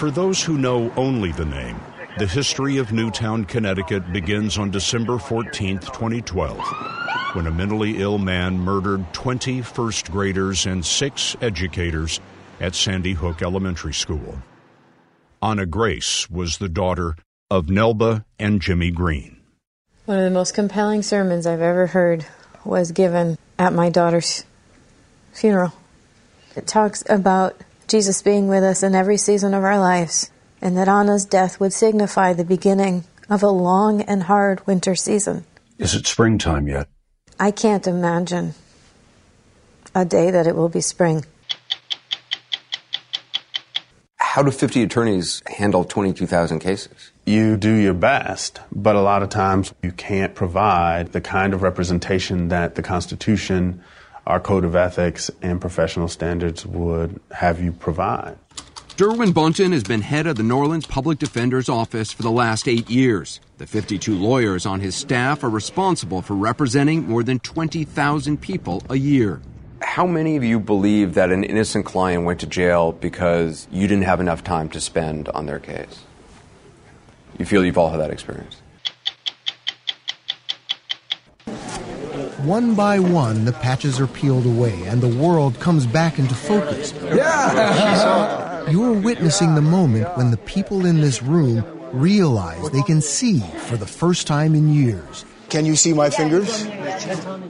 for those who know only the name, the history of Newtown, Connecticut begins on December 14, 2012, when a mentally ill man murdered 20 first graders and six educators at Sandy Hook Elementary School. Anna Grace was the daughter of Nelba and Jimmy Greene. One of the most compelling sermons I've ever heard was given at my daughter's funeral. It talks about Jesus being with us in every season of our lives, and that Anna's death would signify the beginning of a long and hard winter season. Is it springtime yet? I can't imagine a day that it will be spring. How do 50 attorneys handle 22,000 cases? You do your best, but a lot of times you can't provide the kind of representation that the Constitution, our Code of Ethics, and professional standards would have you provide. Derwin Bunton has been head of the New Orleans Public Defender's Office for the last eight years. The 52 lawyers on his staff are responsible for representing more than 20,000 people a year. How many of you believe that an innocent client went to jail because you didn't have enough time to spend on their case? You feel you've all had that experience? One by one, the patches are peeled away and the world comes back into focus. Yeah! You're witnessing the moment when the people in this room realize they can see for the first time in years. Can you see my fingers?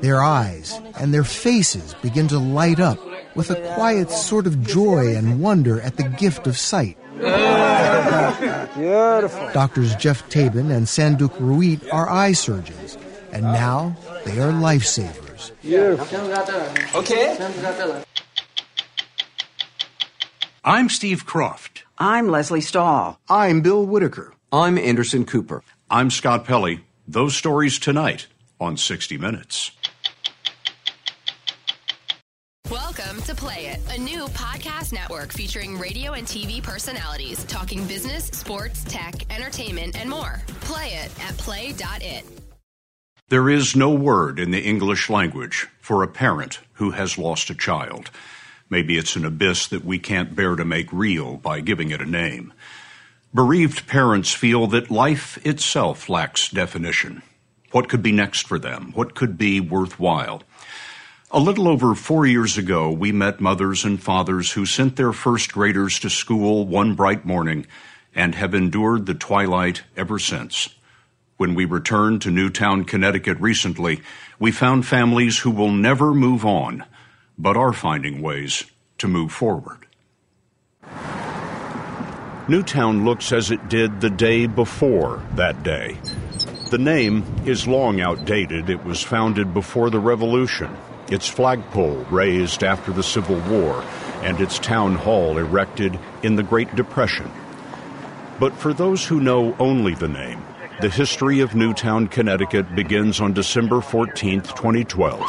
Their eyes and their faces begin to light up with a quiet sort of joy and wonder at the gift of sight. Beautiful. Doctors Geoff Tabin and Sanduk Ruit are eye surgeons, and now they are lifesavers. Okay. I'm Steve Kroft. I'm Lesley Stahl. I'm Bill Whitaker. I'm Anderson Cooper. I'm Scott Pelley. Those stories tonight on 60 Minutes. Welcome to Play It, a new podcast network featuring radio and TV personalities talking business, sports, tech, entertainment, and more. Play it at play.it. There is no word in the English language for a parent who has lost a child. Maybe it's an abyss that we can't bear to make real by giving it a name. Bereaved parents feel that life itself lacks definition. What could be next for them? What could be worthwhile? A little over four years ago, we met mothers and fathers who sent their first graders to school one bright morning and have endured the twilight ever since. When we returned to Newtown, Connecticut recently, we found families who will never move on, but are finding ways to move forward. Newtown looks as it did the day before that day. The name is long outdated. It was founded before the Revolution, its flagpole raised after the Civil War, and its town hall erected in the Great Depression. But for those who know only the name, the history of Newtown, Connecticut begins on December 14, 2012,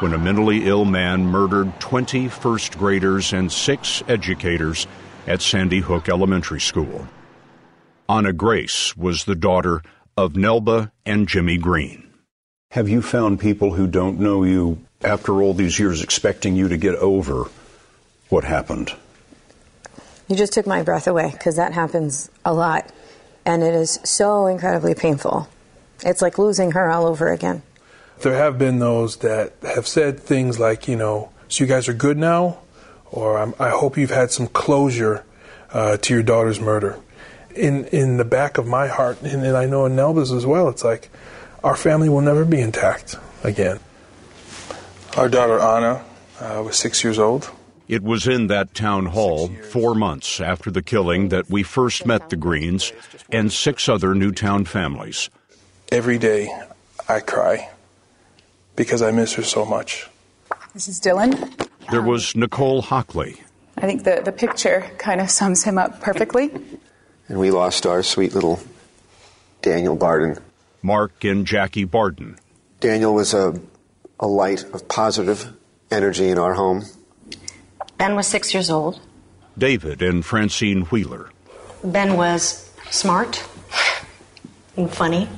when a mentally ill man murdered 20 first graders and six educators at Sandy Hook Elementary School. Anna Grace was the daughter of Nelba and Jimmy Greene. Have you found people who don't know you after all these years expecting you to get over what happened? You just took my breath away because that happens a lot. And it is so incredibly painful. It's like losing her all over again. There have been those that have said things like, you know, so you guys are good now, or I'm, i hope you've had some closure uh, to your daughter's murder. In in the back of my heart, and, and I know in Nelba's as well, it's like our family will never be intact again. Our daughter Anna uh, was six years old. It was in that town hall, four months after the killing, that we first met the Greenes and six other Newtown families. Every day I cry because I miss her so much. This is Dylan. There was Nicole Hockley. I think the, the picture kind of sums him up perfectly. And we lost our sweet little Daniel Barden. Mark and Jackie Barden. Daniel was a, a light of positive energy in our home. Ben was six years old. David and Francine Wheeler. Ben was smart and funny.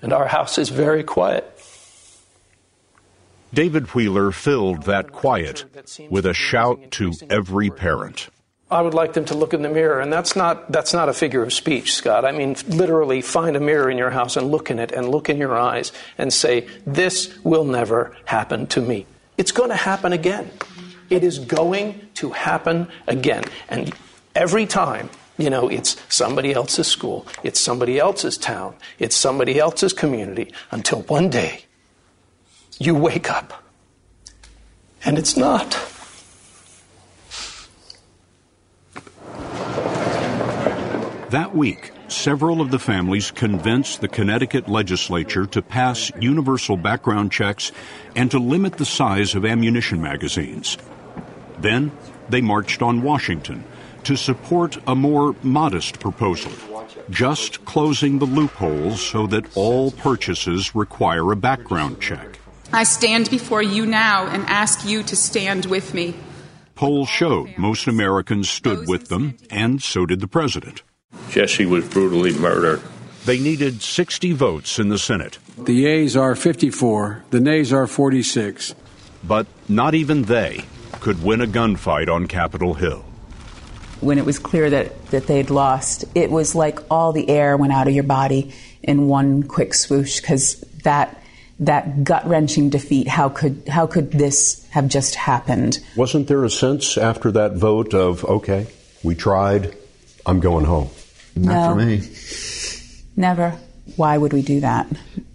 And our house is very quiet. David Wheeler filled that quiet with a shout to every parent. I would like them to look in the mirror, and that's not that's not a figure of speech, Scott. I mean, literally, find a mirror in your house and look in it, and look in your eyes, and say, "This will never happen to me." It's going to happen again. It is going to happen again, and every time, you know, it's somebody else's school, it's somebody else's town, it's somebody else's community, until one day you wake up, and it's not. That week, several of the families convinced the Connecticut legislature to pass universal background checks and to limit the size of ammunition magazines. Then they marched on Washington to support a more modest proposal, just closing the loopholes so that all purchases require a background check. I stand before you now and ask you to stand with me. Polls showed most Americans stood with them, and so did the president. Jesse was brutally murdered. They needed 60 votes in the Senate. The yeas are 54, the nays are 46. But not even they could win a gunfight on Capitol Hill. When it was clear that, that they'd lost, it was like all the air went out of your body in one quick swoosh because that that gut wrenching defeat. How could how could this have just happened? Wasn't there a sense after that vote of okay, we tried, I'm going home? Not for me. Never. Why would we do that?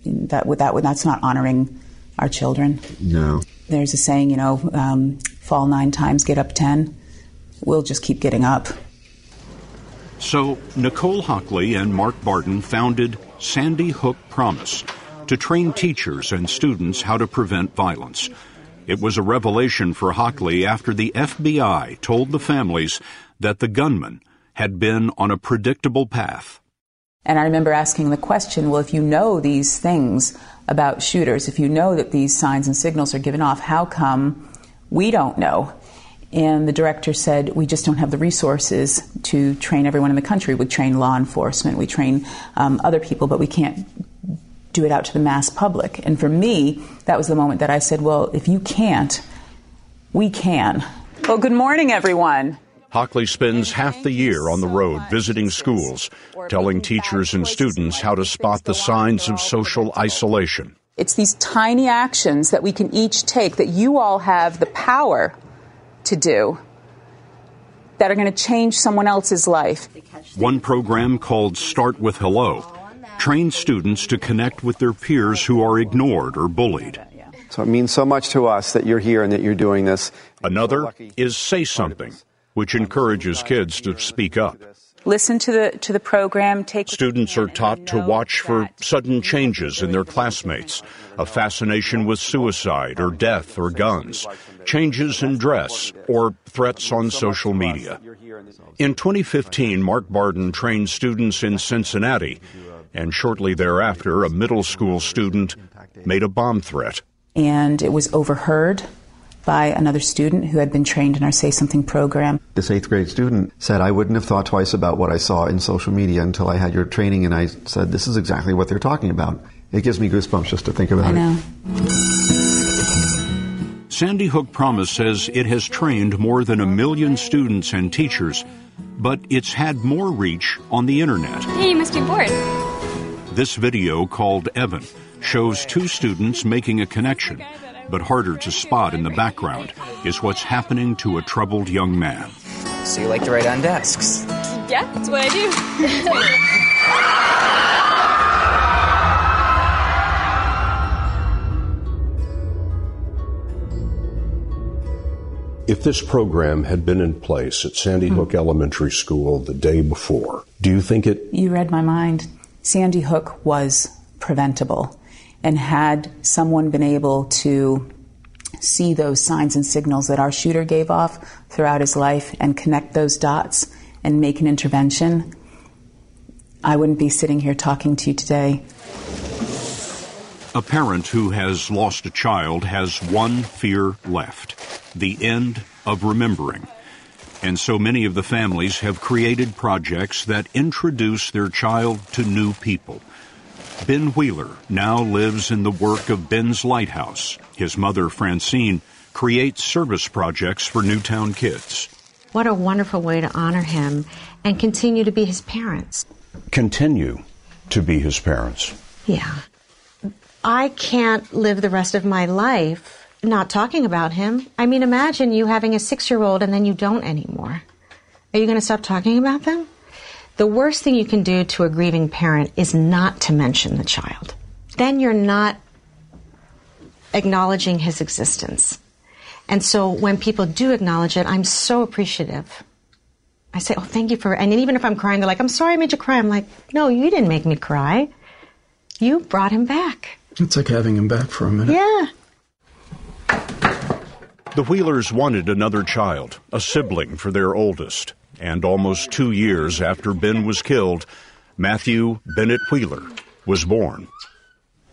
That would that would that's not honoring our children. No. There's a saying, you know, um, fall nine times, get up ten. We'll just keep getting up. So Nicole Hockley and Mark Barden founded Sandy Hook Promise to train teachers and students how to prevent violence. It was a revelation for Hockley after the FBI told the families that the gunman had been on a predictable path. And I remember asking the question well, if you know these things about shooters, if you know that these signs and signals are given off, how come we don't know? And the director said, We just don't have the resources to train everyone in the country. We train law enforcement, we train um, other people, but we can't do it out to the mass public. And for me, that was the moment that I said, Well, if you can't, we can. Well, good morning, everyone. Hockley spends half the year on the road visiting schools, telling teachers and students how to spot the signs of social isolation. It's these tiny actions that we can each take that you all have the power to do that are going to change someone else's life. One program called Start with Hello trains students to connect with their peers who are ignored or bullied. So it means so much to us that you're here and that you're doing this. Another is Say Something which encourages kids to speak up. Listen to the to the program. Take students are taught to watch for sudden changes in their classmates, a fascination with suicide or death or guns, changes in dress or threats on social media. In 2015, Mark Barden trained students in Cincinnati, and shortly thereafter, a middle school student made a bomb threat. And it was overheard by another student who had been trained in our Say Something program. This eighth grade student said, I wouldn't have thought twice about what I saw in social media until I had your training, and I said, This is exactly what they're talking about. It gives me goosebumps just to think about I know. it. Sandy Hook Promise says it has trained more than a million students and teachers, but it's had more reach on the internet. Hey, you must be bored. This video, called Evan, shows two students making a connection but harder to spot in the background, is what's happening to a troubled young man. So you like to write on desks? Yeah, that's what I do. If this program had been in place at Sandy Hook mm-hmm. Elementary School the day before, do you think it? You read my mind. Sandy Hook was preventable. And had someone been able to see those signs and signals that our shooter gave off throughout his life and connect those dots and make an intervention, I wouldn't be sitting here talking to you today. A parent who has lost a child has one fear left the end of remembering. And so many of the families have created projects that introduce their child to new people Ben Wheeler now lives in the work of Ben's Lighthouse. His mother, Francine, creates service projects for Newtown kids. What a wonderful way to honor him and continue to be his parents. Continue to be his parents. Yeah. I can't live the rest of my life not talking about him. I mean, imagine you having a six year old and then you don't anymore. Are you going to stop talking about them? The worst thing you can do to a grieving parent is not to mention the child. Then you're not acknowledging his existence. And so when people do acknowledge it, I'm so appreciative. I say, oh, thank you for, and even if I'm crying, they're like, I'm sorry I made you cry. I'm like, no, you didn't make me cry. You brought him back. It's like having him back for a minute. Yeah. The Wheelers wanted another child, a sibling for their oldest. And almost two years after Ben was killed, Matthew Bennett Wheeler was born.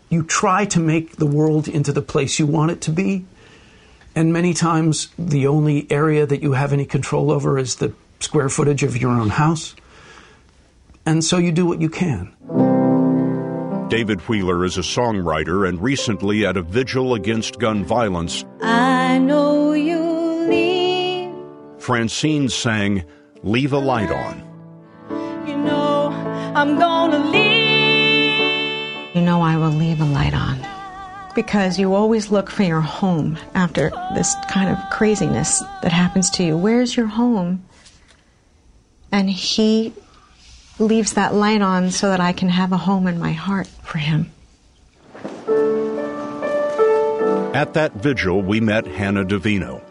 You try to make the world into the place you want it to be. And many times, the only area that you have any control over is the square footage of your own house. And so you do what you can. David Wheeler is a songwriter and recently at a vigil against gun violence. I know you leave. Francine sang, Leave a Light On. You know I'm gonna leave. You know I will leave a light on. Because you always look for your home after this kind of craziness that happens to you. Where's your home? And he leaves that light on so that I can have a home in my heart for him. At that vigil, we met Hannah D'Avino.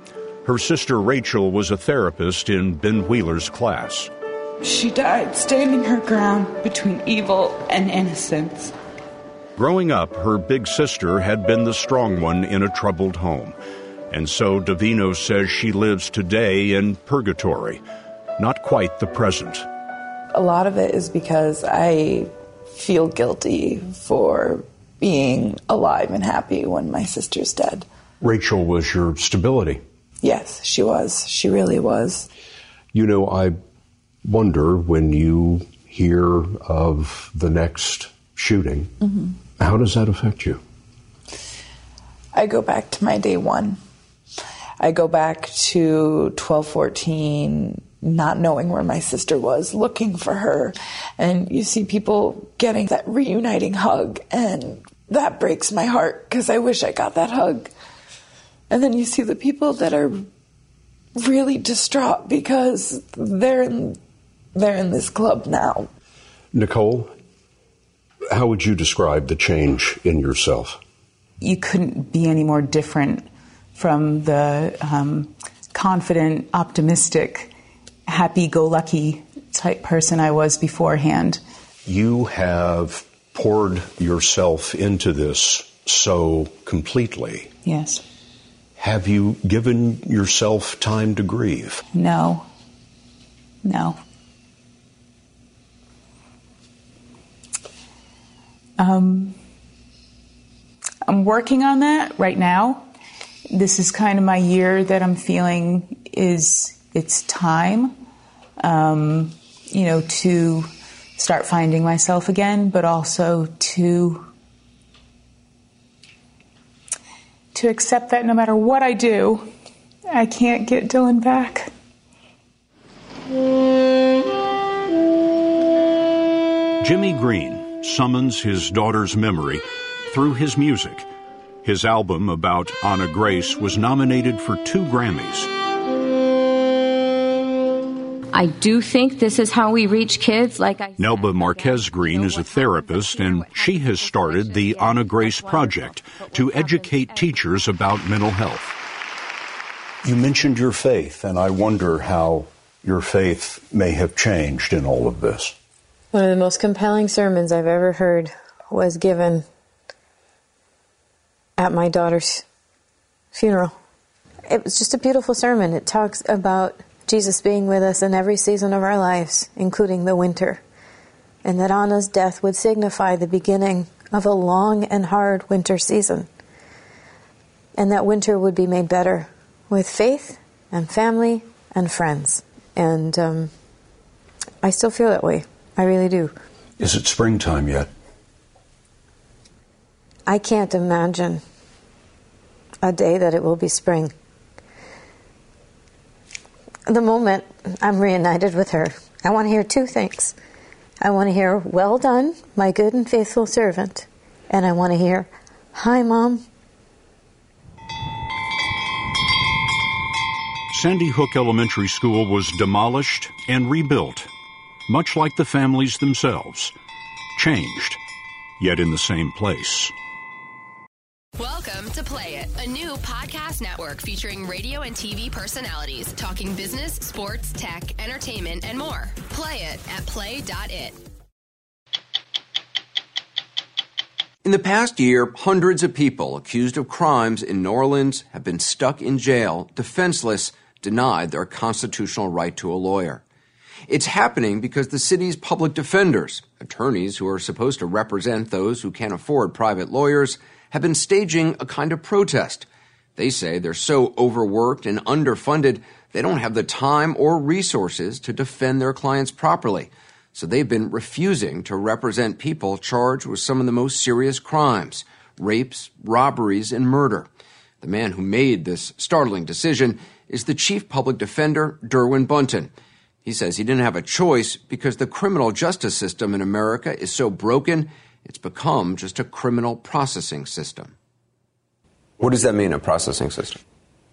Her sister Rachel was a therapist in Ben Wheeler's class. She died standing her ground between evil and innocence. Growing up, her big sister had been the strong one in a troubled home. And so D'Avino says she lives today in purgatory, not quite the present. A lot of it is because I feel guilty for being alive and happy when my sister's dead. Rachel was your stability. Yes, she was. She really was. You know, I wonder when you hear of the next shooting, Mm-hmm. how does that affect you? I go back to my day one. I go back to 1214, not knowing where my sister was, looking for her. And you see people getting that reuniting hug, and that breaks my heart because I wish I got that hug. And then you see the people that are really distraught because they're in, they're in this club now. Nicole, how would you describe the change in yourself? you couldn't be any more different from the um, confident, optimistic, happy go lucky type person I was beforehand. You have poured yourself into this so completely. Yes. Have you given yourself time to grieve? No. No. Um, I'm working on that right now. This is kind of my year that I'm feeling is it's time, um, you know, to start finding myself again, but also to to accept that no matter what I do, I can't get Dylan back. Jimmy Greene summons his daughter's memory through his music. His album about Anna Grace was nominated for two Grammys. I do think this is how we reach kids. Like I Nelba Marquez Greene is a therapist, and she has started the Anna Grace Project to educate teachers about mental health. You mentioned your faith, and I wonder how your faith may have changed in all of this. One of the most compelling sermons I've ever heard was given at my daughter's funeral. It was just a beautiful sermon. It talks about Jesus being with us in every season of our lives, including the winter, and that Anna's death would signify the beginning of a long and hard winter season. And that winter would be made better with faith and family and friends. And um, I still feel that way. I really do. Is it springtime yet? I can't imagine a day that it will be spring. The moment I'm reunited with her, I want to hear two things. I want to hear, Well done, my good and faithful servant. And I want to hear, Hi, Mom. Sandy Hook Elementary School was demolished and rebuilt, much like the families themselves. Changed, yet in the same place. Welcome to Play It, a new podcast network featuring radio and TV personalities talking business, sports, tech, entertainment, and more. Play it at play.it. In the past year, hundreds of people accused of crimes in New Orleans have been stuck in jail, defenseless, denied their constitutional right to a lawyer. It's happening because the city's public defenders, attorneys who are supposed to represent those who can't afford private lawyers, have been staging a kind of protest. They say they're so overworked and underfunded, they don't have the time or resources to defend their clients properly. So they've been refusing to represent people charged with some of the most serious crimes rapes, robberies, and murder. The man who made this startling decision is the chief public defender, Derwin Bunton. He says he didn't have a choice because the criminal justice system in America is so broken, it's become just a criminal processing system. What does that mean, a processing system?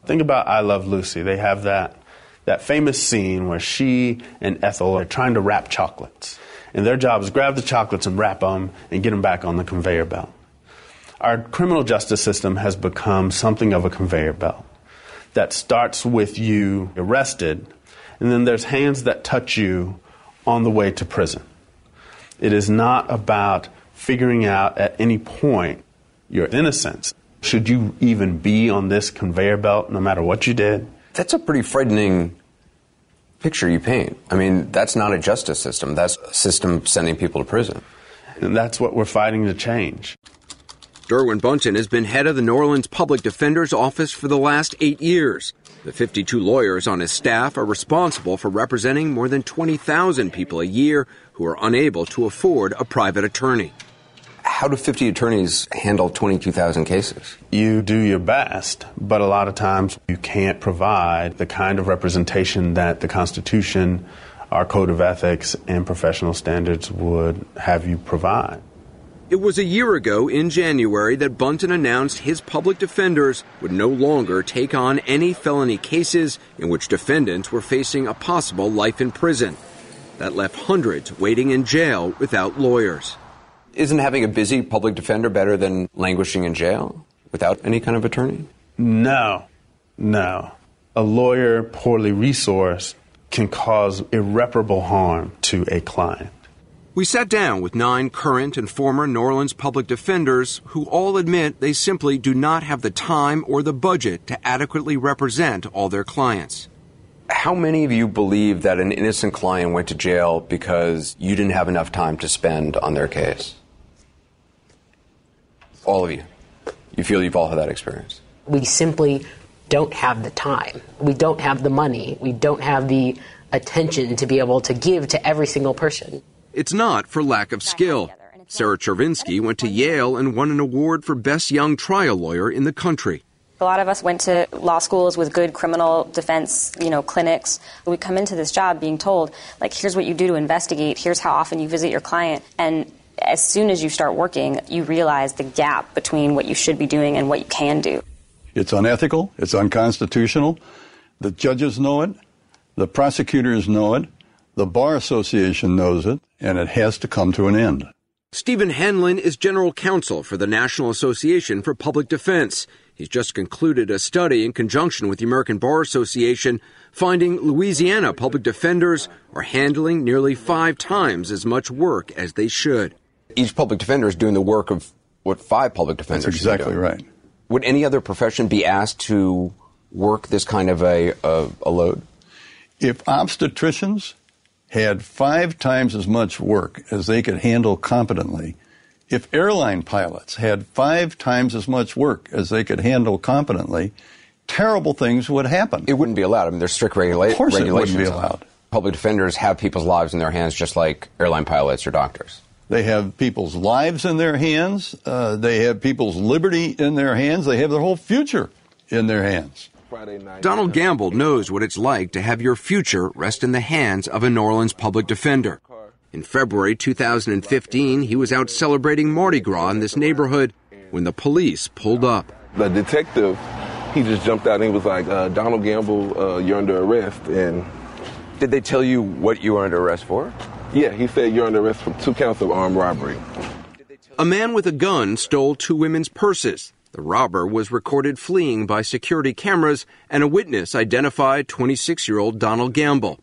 Think about I Love Lucy. They have that, that famous scene where she and Ethel are trying to wrap chocolates. And their job is grab the chocolates and wrap them and get them back on the conveyor belt. Our criminal justice system has become something of a conveyor belt that starts with you arrested, and then there's hands that touch you on the way to prison. It is not about figuring out at any point your innocence. Should you even be on this conveyor belt no matter what you did? That's a pretty frightening picture you paint. I mean, that's not a justice system, that's a system sending people to prison. And that's what we're fighting to change. Derwin Bunton has been head of the New Orleans Public Defender's Office for the last eight years. The 52 lawyers on his staff are responsible for representing more than 20,000 people a year who are unable to afford a private attorney. How do 50 attorneys handle 22,000 cases? You do your best, but a lot of times you can't provide the kind of representation that the Constitution, our Code of Ethics, and professional standards would have you provide. It was a year ago in January that Bunton announced his public defenders would no longer take on any felony cases in which defendants were facing a possible life in prison. That left hundreds waiting in jail without lawyers. Isn't having a busy public defender better than languishing in jail without any kind of attorney? No, no. A lawyer poorly resourced can cause irreparable harm to a client. We sat down with nine current and former New Orleans public defenders who all admit they simply do not have the time or the budget to adequately represent all their clients. How many of you believe that an innocent client went to jail because you didn't have enough time to spend on their case? All of you. You feel you've all had that experience? We simply don't have the time. We don't have the money. We don't have the attention to be able to give to every single person. It's not for lack of skill. Sarah Chervinsky went to Yale and won an award for Best Young Trial Lawyer in the country. A lot of us went to law schools with good criminal defense, you know, clinics. We come into this job being told, like, here's what you do to investigate, here's how often you visit your client, and as soon as you start working, you realize the gap between what you should be doing and what you can do. It's unethical, it's unconstitutional. The judges know it, the prosecutors know it, the Bar Association knows it, and it has to come to an end. Stephen Hanlon is general counsel for the National Association for Public Defense. He's just concluded a study in conjunction with the American Bar Association finding Louisiana public defenders are handling nearly five times as much work as they should. Each public defender is doing the work of what five public defenders That's exactly right. Would any other profession be asked to work this kind of a, a, a load? If obstetricians had five times as much work as they could handle competently, if airline pilots had five times as much work as they could handle competently, terrible things would happen. It wouldn't be allowed. I mean, there's strict regula- Of course it wouldn't be allowed. Public defenders have people's lives in their hands just like airline pilots or doctors. They have people's lives in their hands. Uh, they have people's liberty in their hands. They have their whole future in their hands. Donald Gamble knows what it's like to have your future rest in the hands of a New Orleans public defender. In February 2015, he was out celebrating Mardi Gras in this neighborhood when the police pulled up. The detective, he just jumped out and he was like, uh, Donald Gamble, uh, you're under arrest. And did they tell you what you were under arrest for? Yeah, he said you're under arrest for two counts of armed robbery. A man with a gun stole two women's purses. The robber was recorded fleeing by security cameras, and a witness identified 26 year old Donald Gamble.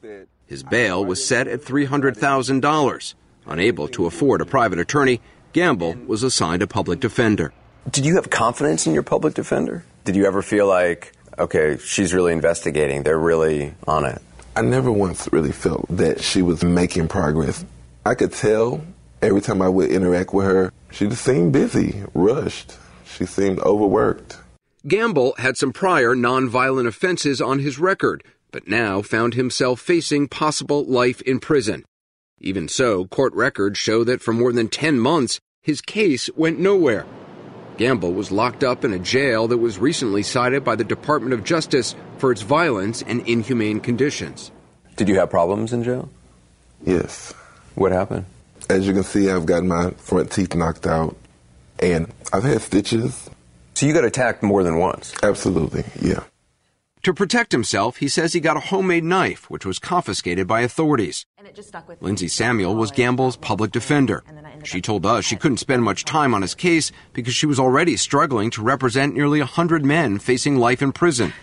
His bail was set at $300,000. Unable to afford a private attorney, Gamble was assigned a public defender. Did you have confidence in your public defender? Did you ever feel like, okay, she's really investigating, they're really on it? I never once really felt that she was making progress. I could tell every time I would interact with her, she just seemed busy, rushed. She seemed overworked. Gamble had some prior nonviolent offenses on his record, but now found himself facing possible life in prison. Even so, court records show that for more than 10 months, his case went nowhere. Gamble was locked up in a jail that was recently cited by the Department of Justice for its violence and inhumane conditions. Did you have problems in jail? Yes. What happened? As you can see, I've got my front teeth knocked out, and I've had stitches. So you got attacked more than once? Absolutely, yeah. To protect himself, he says he got a homemade knife, which was confiscated by authorities. Lindsay Samuel was Gamble's public defender. She told us she couldn't spend much time on his case because she was already struggling to represent nearly 100 men facing life in prison.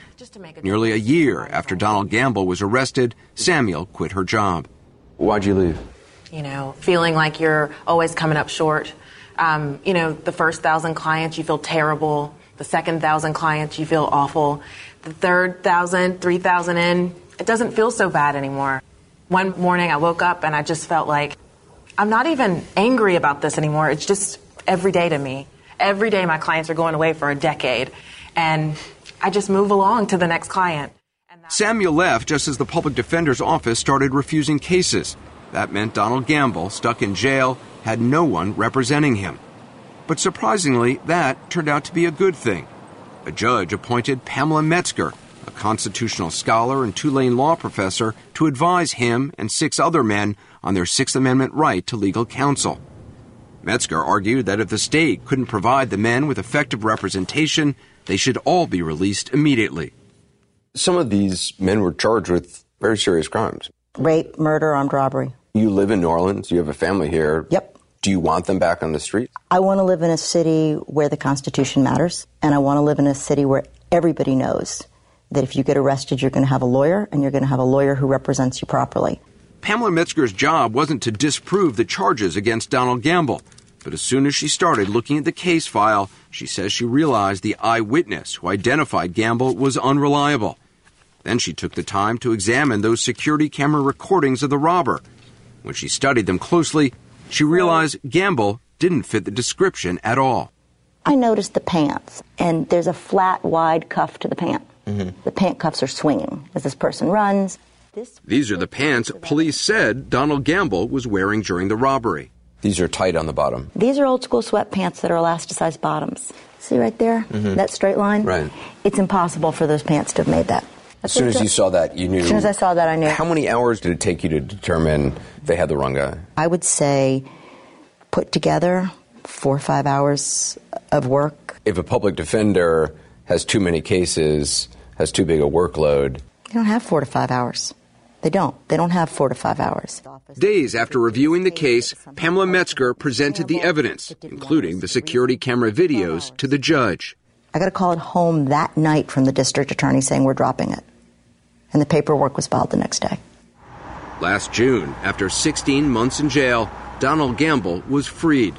Nearly a year after Donald Gamble was arrested, Samuel quit her job. Why'd you leave? You know, feeling like you're always coming up short. Um, you know, the first thousand clients, you feel terrible. The second thousand clients, you feel awful. The third thousand, three thousand in, it doesn't feel so bad anymore. One morning I woke up and I just felt like I'm not even angry about this anymore. It's just every day to me. Every day my clients are going away for a decade. And I just move along to the next client. Samuel left just as the public defender's office started refusing cases. That meant Donald Gamble, stuck in jail, had no one representing him. But surprisingly, that turned out to be a good thing. A judge appointed Pamela Metzger, a constitutional scholar and Tulane law professor, to advise him and six other men on their Sixth Amendment right to legal counsel. Metzger argued that if the state couldn't provide the men with effective representation, they should all be released immediately. Some of these men were charged with very serious crimes rape, murder, armed robbery. You live in New Orleans, you have a family here. Yep. Do you want them back on the street? I want to live in a city where the Constitution matters, and I want to live in a city where everybody knows that if you get arrested, you're going to have a lawyer, and you're going to have a lawyer who represents you properly. Pamela Metzger's job wasn't to disprove the charges against Donald Gamble, but as soon as she started looking at the case file, she says she realized the eyewitness who identified Gamble was unreliable. Then she took the time to examine those security camera recordings of the robber. When she studied them closely, she realized Gamble didn't fit the description at all. I noticed the pants, and there's a flat, wide cuff to the pant. Mm-hmm. The pant cuffs are swinging as this person runs. These are the pants police said Donald Gamble was wearing during the robbery. These are tight on the bottom. These are old school sweatpants that are elasticized bottoms. See right there? Mm-hmm. That straight line? Right. It's impossible for those pants to have made that. As soon as you saw that, you knew. As soon as I saw that, I knew. How many hours did it take you to determine they had the wrong guy? I would say put together four or five hours of work. If a public defender has too many cases, has too big a workload, they don't have four to five hours. They don't. They don't have four to five hours. Days after reviewing the case, Pamela Metzger presented the evidence, including the security camera videos, to the judge. I got a call at home that night from the district attorney saying we're dropping it. And the paperwork was filed the next day. Last June, after 16 months in jail, Donald Gamble was freed.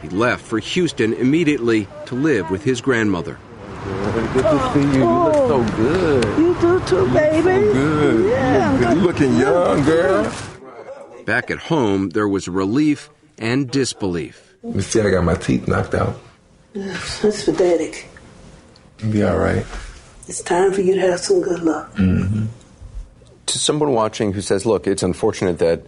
He left for Houston immediately to live with his grandmother. Good to see you. You look so good. You do too, baby. So good. Yeah, you looking young, girl. Back at home, there was relief and disbelief. You see, I got my teeth knocked out. That's pathetic. You'll be all right. It's time for you to have some good luck. Mm-hmm. To someone watching who says, look, it's unfortunate that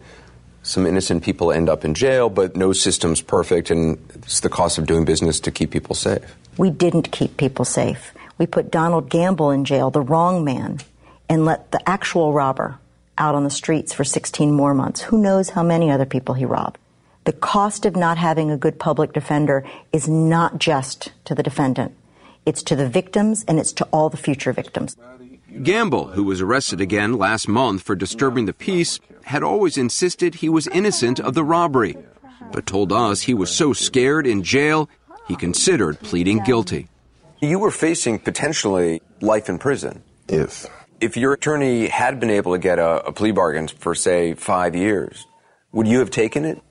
some innocent people end up in jail, but no system's perfect, and it's the cost of doing business to keep people safe. We didn't keep people safe. We put Donald Gamble in jail, the wrong man, and let the actual robber out on the streets for 16 more months. Who knows how many other people he robbed? The cost of not having a good public defender is not just to the defendant. It's to the victims and it's to all the future victims. Gamble, who was arrested again last month for disturbing the peace, had always insisted he was innocent of the robbery, but told us he was so scared in jail he considered pleading guilty. You were facing potentially life in prison. Yes. If your attorney had been able to get a, a plea bargain for, say, five years, would you have taken it?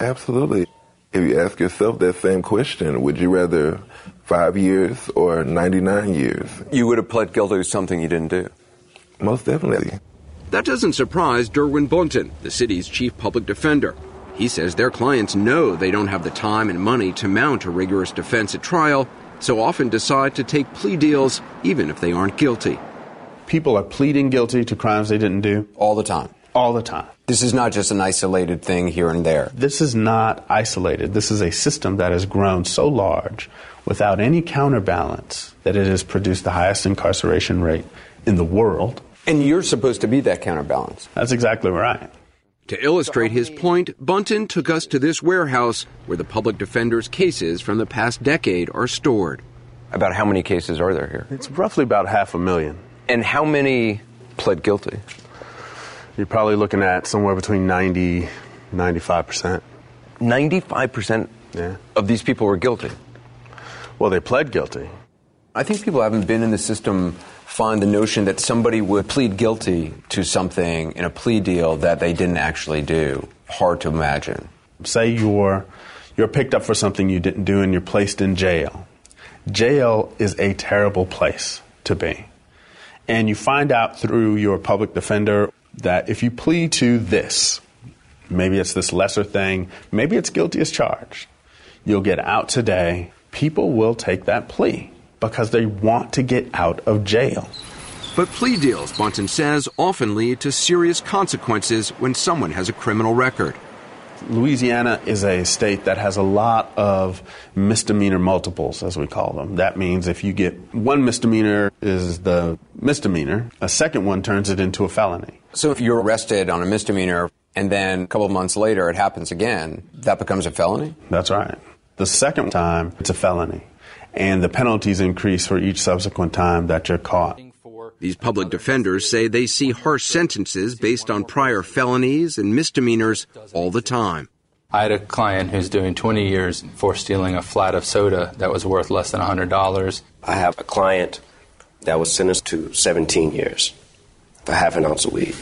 Absolutely. If you ask yourself that same question, would you rather five years or 99 years? You would have pled guilty to something you didn't do. Most definitely. That doesn't surprise Derwin Bunton, the city's chief public defender. He says their clients know they don't have the time and money to mount a rigorous defense at trial, so often decide to take plea deals even if they aren't guilty. People are pleading guilty to crimes they didn't do All the time. All the time. This is not just an isolated thing here and there. This is not isolated. This is a system that has grown so large without any counterbalance that it has produced the highest incarceration rate in the world. And you're supposed to be that counterbalance. That's exactly right. To illustrate his point, Bunton took us to this warehouse where the public defender's cases from the past decade are stored. About how many cases are there here? It's roughly about half a million. And how many pled guilty? You're probably looking at somewhere between 90 95%. 95% Yeah. of these people were guilty. Well, they pled guilty. I think people haven't been in the system find the notion that somebody would plead guilty to something in a plea deal that they didn't actually do. Hard to imagine. Say you're you're picked up for something you didn't do and you're placed in jail. Jail is a terrible place to be. And you find out through your public defender that if you plead to this, maybe it's this lesser thing, maybe it's guilty as charged, you'll get out today. People will take that plea because they want to get out of jail. But plea deals, Bunton says, often lead to serious consequences when someone has a criminal record. Louisiana is a state that has a lot of misdemeanor multiples, as we call them. That means if you get one misdemeanor is the misdemeanor, a second one turns it into a felony. So if you're arrested on a misdemeanor and then a couple of months later it happens again, that becomes a felony? That's right. The second time, it's a felony. And the penalties increase for each subsequent time that you're caught. These public defenders say they see harsh sentences based on prior felonies and misdemeanors all the time. I had a client who's doing 20 years for stealing a flat of soda that was worth less than $100. I have a client that was sentenced to 17 years for half an ounce of weed.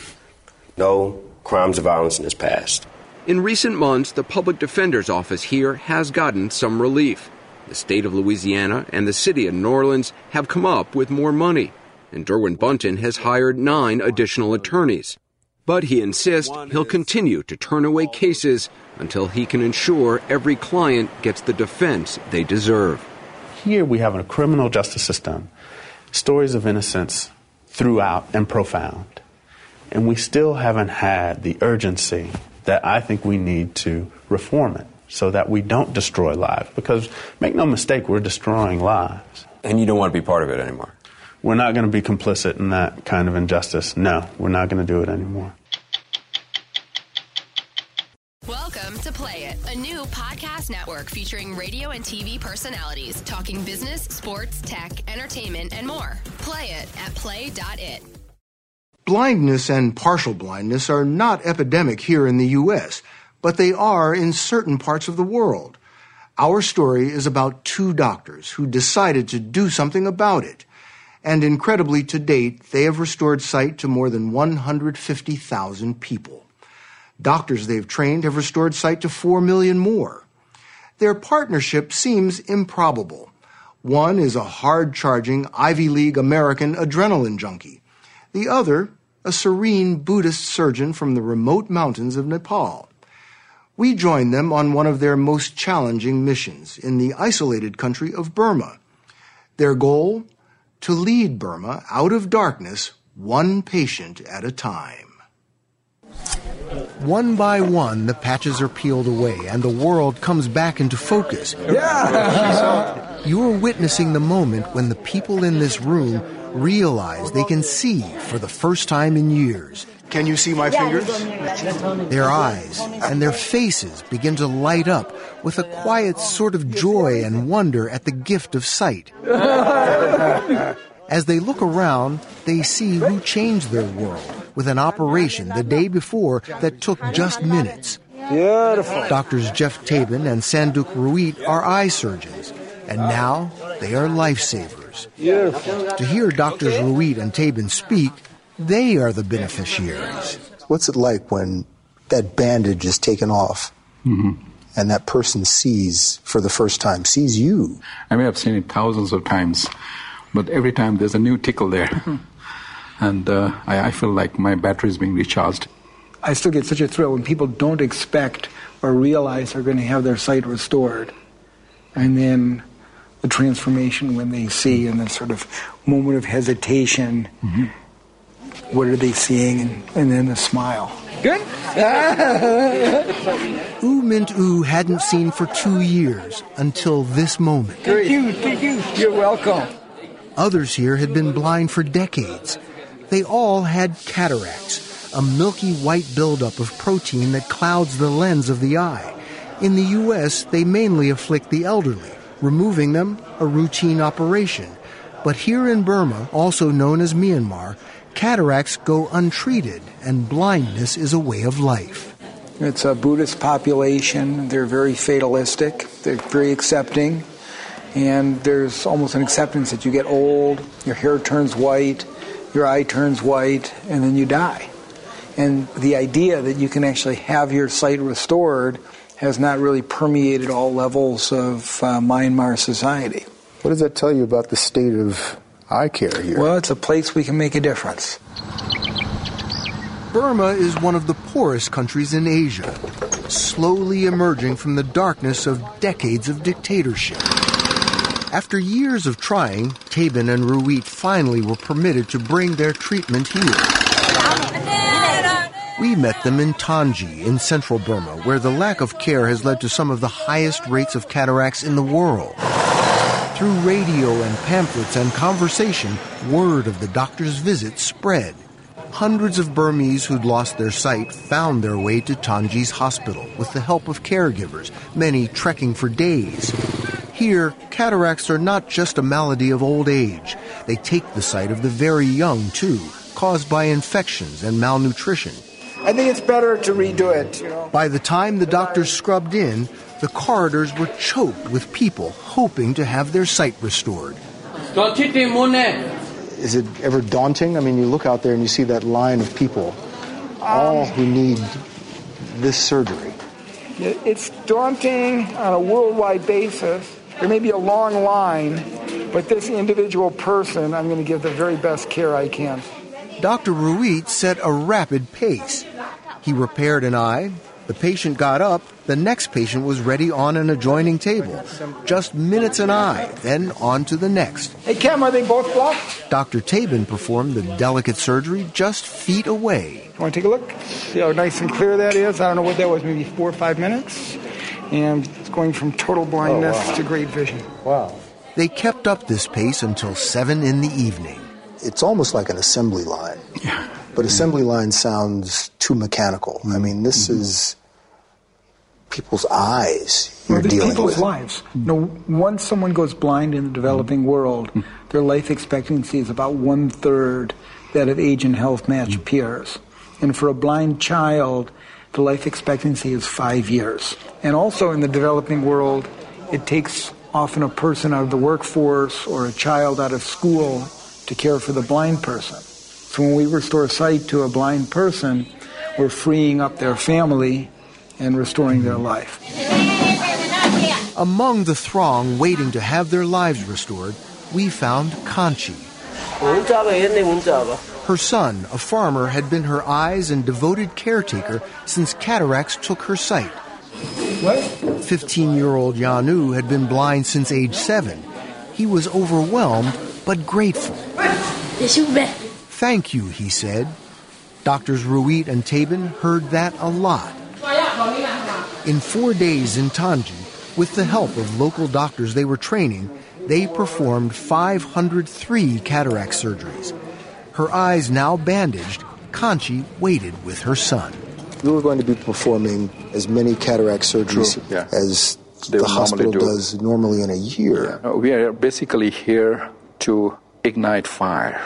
No crimes of violence in his past. In recent months, the public defender's office here has gotten some relief. The state of Louisiana and the city of New Orleans have come up with more money, and Derwin Bunton has hired nine additional attorneys. But he insists he'll continue to turn away cases until he can ensure every client gets the defense they deserve. Here we have a criminal justice system, stories of innocence throughout and profound. And we still haven't had the urgency that I think we need to reform it so that we don't destroy lives. Because make no mistake, we're destroying lives. And you don't want to be part of it anymore. We're not going to be complicit in that kind of injustice. No, we're not going to do it anymore. Welcome to Play It, a new podcast network featuring radio and TV personalities talking business, sports, tech, entertainment, and more. Play it at play.it. Blindness and partial blindness are not epidemic here in the U.S., but they are in certain parts of the world. Our story is about two doctors who decided to do something about it. And incredibly, to date, they have restored sight to more than 150,000 people. Doctors they've trained have restored sight to 4 million more. Their partnership seems improbable. One is a hard charging Ivy League American adrenaline junkie. The other, a serene Buddhist surgeon from the remote mountains of Nepal. We join them on one of their most challenging missions in the isolated country of Burma. Their goal? To lead Burma out of darkness, one patient at a time. One by one, the patches are peeled away and the world comes back into focus. Yeah. You're witnessing the moment when the people in this room realize they can see for the first time in years. Can you see my fingers? Their eyes and their faces begin to light up with a quiet sort of joy and wonder at the gift of sight. As they look around, they see who changed their world with an operation the day before that took just minutes. Beautiful. Doctors Geoff Tabin and Sanduk Ruit are eye surgeons, and now they are lifesavers. Beautiful. To hear Doctors Ruit and Tabin speak, they are the beneficiaries. What's it like when that bandage is taken off Mm-hmm. and that person sees for the first time, sees you? I may have seen it thousands of times, but every time there's a new tickle there. and uh, I, I feel like my battery is being recharged. I still get such a thrill when people don't expect or realize they're going to have their sight restored. And then the transformation when they see and the sort of moment of hesitation. What are they seeing? And, and then the smile. Good? U Mint U hadn't seen for two years until this moment. Thank you, thank you. You're welcome. Others here had been blind for decades. They all had cataracts, a milky white buildup of protein that clouds the lens of the eye. In the U.S., they mainly afflict the elderly. Removing them, a routine operation. But here in Burma, also known as Myanmar, cataracts go untreated and blindness is a way of life. It's a Buddhist population. They're very fatalistic. They're very accepting. And there's almost an acceptance that you get old, your hair turns white, your eye turns white, and then you die. And the idea that you can actually have your sight restored has not really permeated all levels of uh, Myanmar society. What does that tell you about the state of eye care here? Well, it's a place we can make a difference. Burma is one of the poorest countries in Asia, slowly emerging from the darkness of decades of dictatorship. After years of trying, Tabin and Ruit finally were permitted to bring their treatment here. We met them in Tanji, in central Burma, where the lack of care has led to some of the highest rates of cataracts in the world. Through radio and pamphlets and conversation, word of the doctor's visit spread. Hundreds of Burmese who'd lost their sight found their way to Tanji's hospital with the help of caregivers, many trekking for days. Here, cataracts are not just a malady of old age. They take the sight of the very young, too, caused by infections and malnutrition. I think it's better to redo it, you know. By the time the doctors scrubbed in, the corridors were choked with people hoping to have their sight restored. Is it ever daunting? I mean, you look out there and you see that line of people, all who need this surgery. It's daunting on a worldwide basis. There may be a long line, but this individual person, I'm going to give the very best care I can. Dr. Ruit set a rapid pace. He repaired an eye. The patient got up. The next patient was ready on an adjoining table. Just minutes an eye, then on to the next. Hey, Cam, are they both blocked? Dr. Tabin performed the delicate surgery just feet away. Want to take a look? See how nice and clear that is? I don't know what that was, maybe four or five minutes. And it's going from total blindness Oh, wow. to great vision. Wow. They kept up this pace until 7 in the evening. It's almost like an assembly line. Yeah. But assembly line sounds too mechanical. I mean, this mm-hmm. is people's eyes you're Well, these dealing people's with. lives. You know, once someone goes blind in the developing mm-hmm. world, their life expectancy is about one third that of age and health match mm-hmm. peers. And for a blind child, the life expectancy is five years. And also in the developing world, it takes often a person out of the workforce or a child out of school to care for the blind person. So when we restore sight to a blind person, we're freeing up their family and restoring their life. Among the throng waiting to have their lives restored, we found Kanchi. Her son, a farmer, had been her eyes and devoted caretaker since cataracts took her sight. What? 15 year old Yanu had been blind since age seven. He was overwhelmed but grateful. Thank you, he said. Doctors Ruit and Tabin heard that a lot. In four days in Tanji, with the help of local doctors they were training, they performed 503 cataract surgeries. Her eyes now bandaged, Kanchi waited with her son. We were going to be performing as many cataract surgeries yeah. as They the hospital do. does normally in a year. Uh, We are basically here to ignite fire.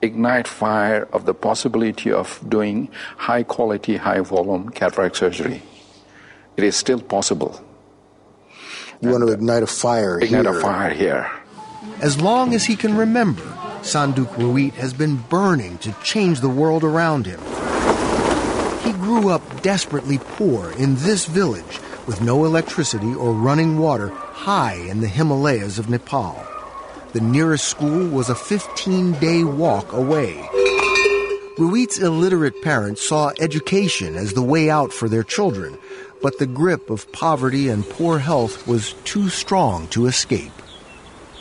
Ignite fire of the possibility of doing high quality, high volume cataract surgery. It is still possible. You want to ignite a fire Ignite here. a fire here. As long as he can remember, Sanduk Ruit has been burning to change the world around him. He grew up desperately poor in this village with no electricity or running water high in the Himalayas of Nepal. The nearest school was a 15 day walk away. Ruit's illiterate parents saw education as the way out for their children, but the grip of poverty and poor health was too strong to escape.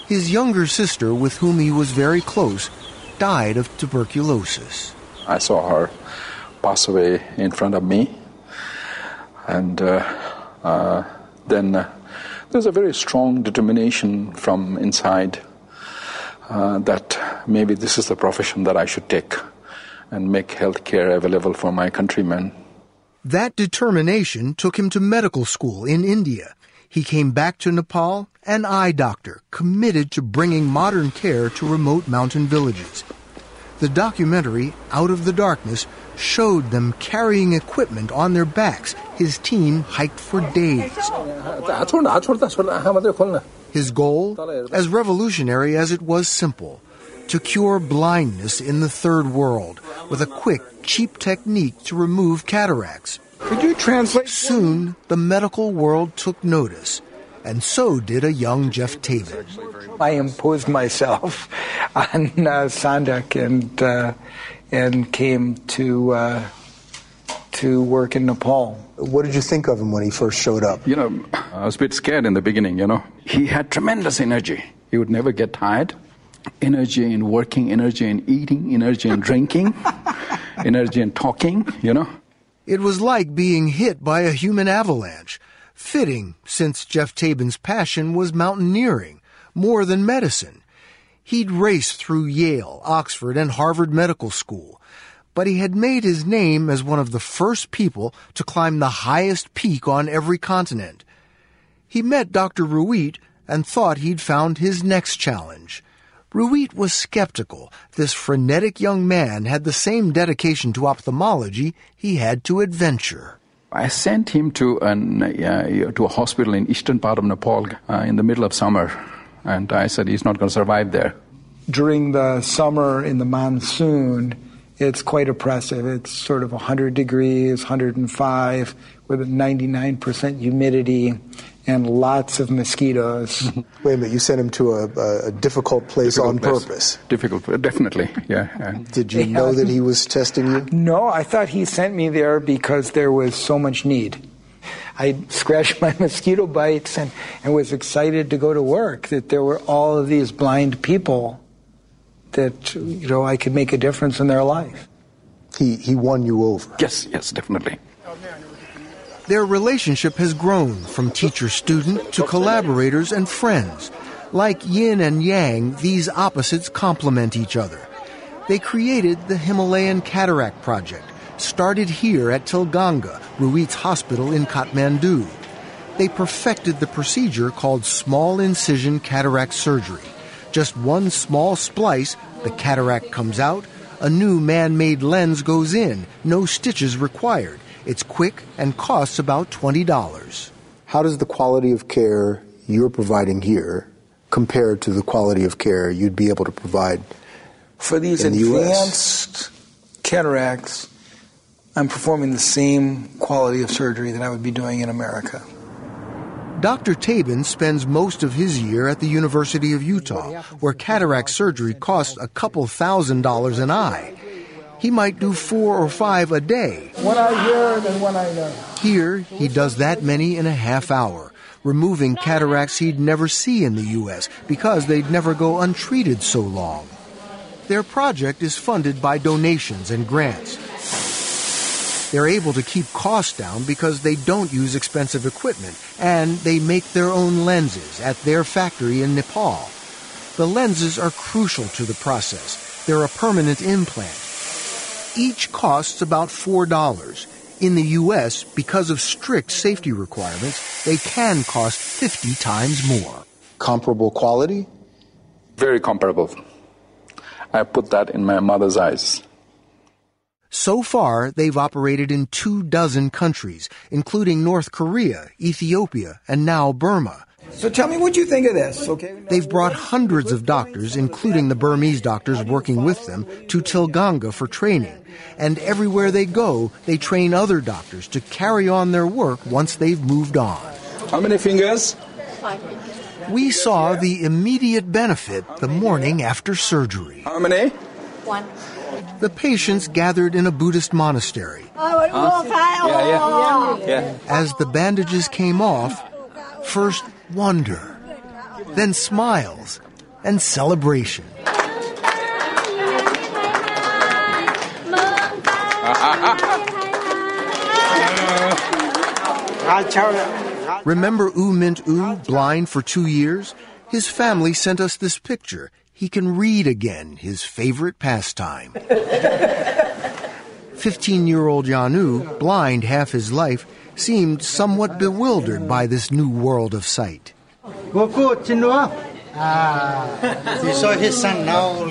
His younger sister, with whom he was very close, died of tuberculosis. I saw her pass away in front of me. And uh, uh, then uh, there's a very strong determination from inside uh, that maybe this is the profession that I should take and make healthcare available for my countrymen. That determination took him to medical school in India. He came back to Nepal an eye doctor committed to bringing modern care to remote mountain villages. The documentary, Out of the Darkness, showed them carrying equipment on their backs. His team hiked for days. His goal, as revolutionary as it was simple, to cure blindness in the third world with a quick, cheap technique to remove cataracts. Could you translate? Soon, the medical world took notice, and so did a young Geoff Tabin. I imposed myself on uh, Sanduk and uh, and came to uh, to work in Nepal. What did you think of him when he first showed up? You know, I was a bit scared in the beginning, you know. He had tremendous energy. He would never get tired. Energy in working, energy in eating, energy in drinking, energy in talking, you know. It was like being hit by a human avalanche. Fitting, since Geoff Tabin's passion was mountaineering, more than medicine. He'd raced through Yale, Oxford, and Harvard Medical School, but he had made his name as one of the first people to climb the highest peak on every continent. He met Dr. Ruit and thought he'd found his next challenge. Ruit was skeptical. This frenetic young man had the same dedication to ophthalmology he had to adventure. I sent him to an uh, to a hospital in eastern part of Nepal uh, in the middle of summer, and I said he's not going to survive there. During the summer in the monsoon, it's quite oppressive. It's sort of 100 degrees, 105, with a 99% humidity and lots of mosquitoes. Wait a minute, you sent him to a, a, a difficult place Difficult on place. purpose. Difficult, uh, definitely, yeah. And Did you know that he was testing you? No, I thought he sent me there because there was so much need. I scratched my mosquito bites and, and was excited to go to work, that there were all of these blind people that, you know, I could make a difference in their life. He, he won you over. Yes, yes, definitely. Oh, Their relationship has grown from teacher student to collaborators and friends. Like yin and yang, these opposites complement each other. They created the Himalayan Cataract Project, started here at Tilganga, Ruit's hospital in Kathmandu. They perfected the procedure called small incision cataract surgery. Just one small splice, the cataract comes out, a new man made lens goes in, no stitches required. It's quick and costs about $20. How does the quality of care you're providing here compare to the quality of care you'd be able to provide For these in the US? advanced cataracts, I'm performing the same quality of surgery that I would be doing in America. Dr. Tabin spends most of his year at the University of Utah, where cataract surgery costs a couple thousand dollars an eye. He might do four or five a day. One here and then one eye there. Here, he does that many in a half hour, removing cataracts he'd never see in the U.S. because they'd never go untreated so long. Their project is funded by donations and grants. They're able to keep costs down because they don't use expensive equipment and they make their own lenses at their factory in Nepal. The lenses are crucial to the process. They're a permanent implant. Each costs about $4. In the U.S., because of strict safety requirements, they can cost 50 times more. Comparable quality? Very comparable. I put that in my mother's eyes. So far, they've operated in two dozen countries, including North Korea, Ethiopia, and now Burma. So tell me what you think of this, okay? They've brought hundreds of doctors, including the Burmese doctors working with them, to Tilganga for training. And everywhere they go, they train other doctors to carry on their work once they've moved on. How many fingers? Five. We saw the immediate benefit the morning after surgery. How many? One. The patients gathered in a Buddhist monastery. Yeah, yeah. Yeah. As the bandages came off, first wonder, then smiles, and celebration. Remember U Mint U, blind for two years? His family sent us this picture. He can read again, his favorite pastime. 15 year old Yanu, blind half his life, seemed somewhat bewildered by this new world of sight. Ah, you saw his son now.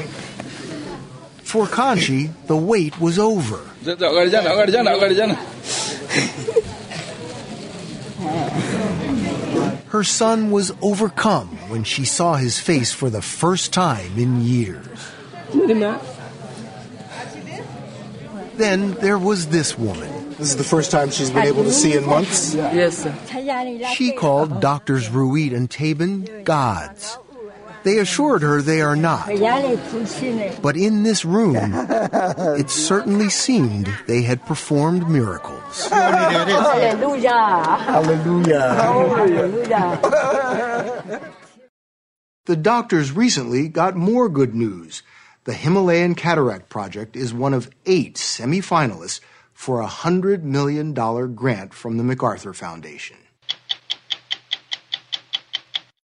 For Kanchi, the wait was over. Her son was overcome when she saw his face for the first time in years. Then there was this woman. This is the first time she's been able to see in months? Yes, sir. She called Doctors Ruit and Tabin gods. They assured her they are not. But in this room, it certainly seemed they had performed miracles. Hallelujah. Hallelujah. The doctors recently got more good news. The Himalayan Cataract Project is one of eight semifinalists for a $100 million grant from the MacArthur Foundation.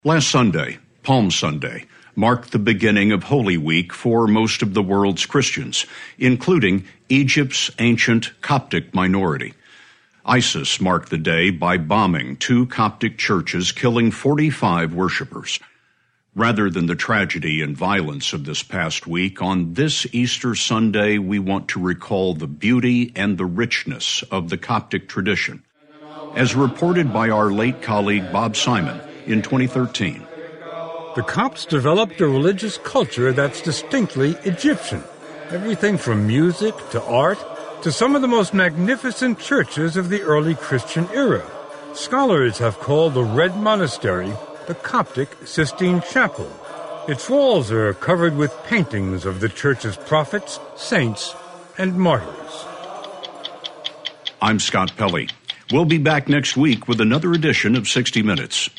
Last Sunday, Palm Sunday, marked the beginning of Holy Week for most of the world's Christians, including Egypt's ancient Coptic minority. ISIS marked the day by bombing two Coptic churches, killing 45 worshippers. Rather than the tragedy and violence of this past week, on this Easter Sunday, we want to recall the beauty and the richness of the Coptic tradition. As reported by our late colleague Bob Simon in 2013, The Copts developed a religious culture that's distinctly Egyptian. Everything from music to art to some of the most magnificent churches of the early Christian era. Scholars have called the Red Monastery the Coptic Sistine Chapel. Its walls are covered with paintings of the church's prophets, saints, and martyrs. I'm Scott Pelley. We'll be back next week with another edition of 60 Minutes.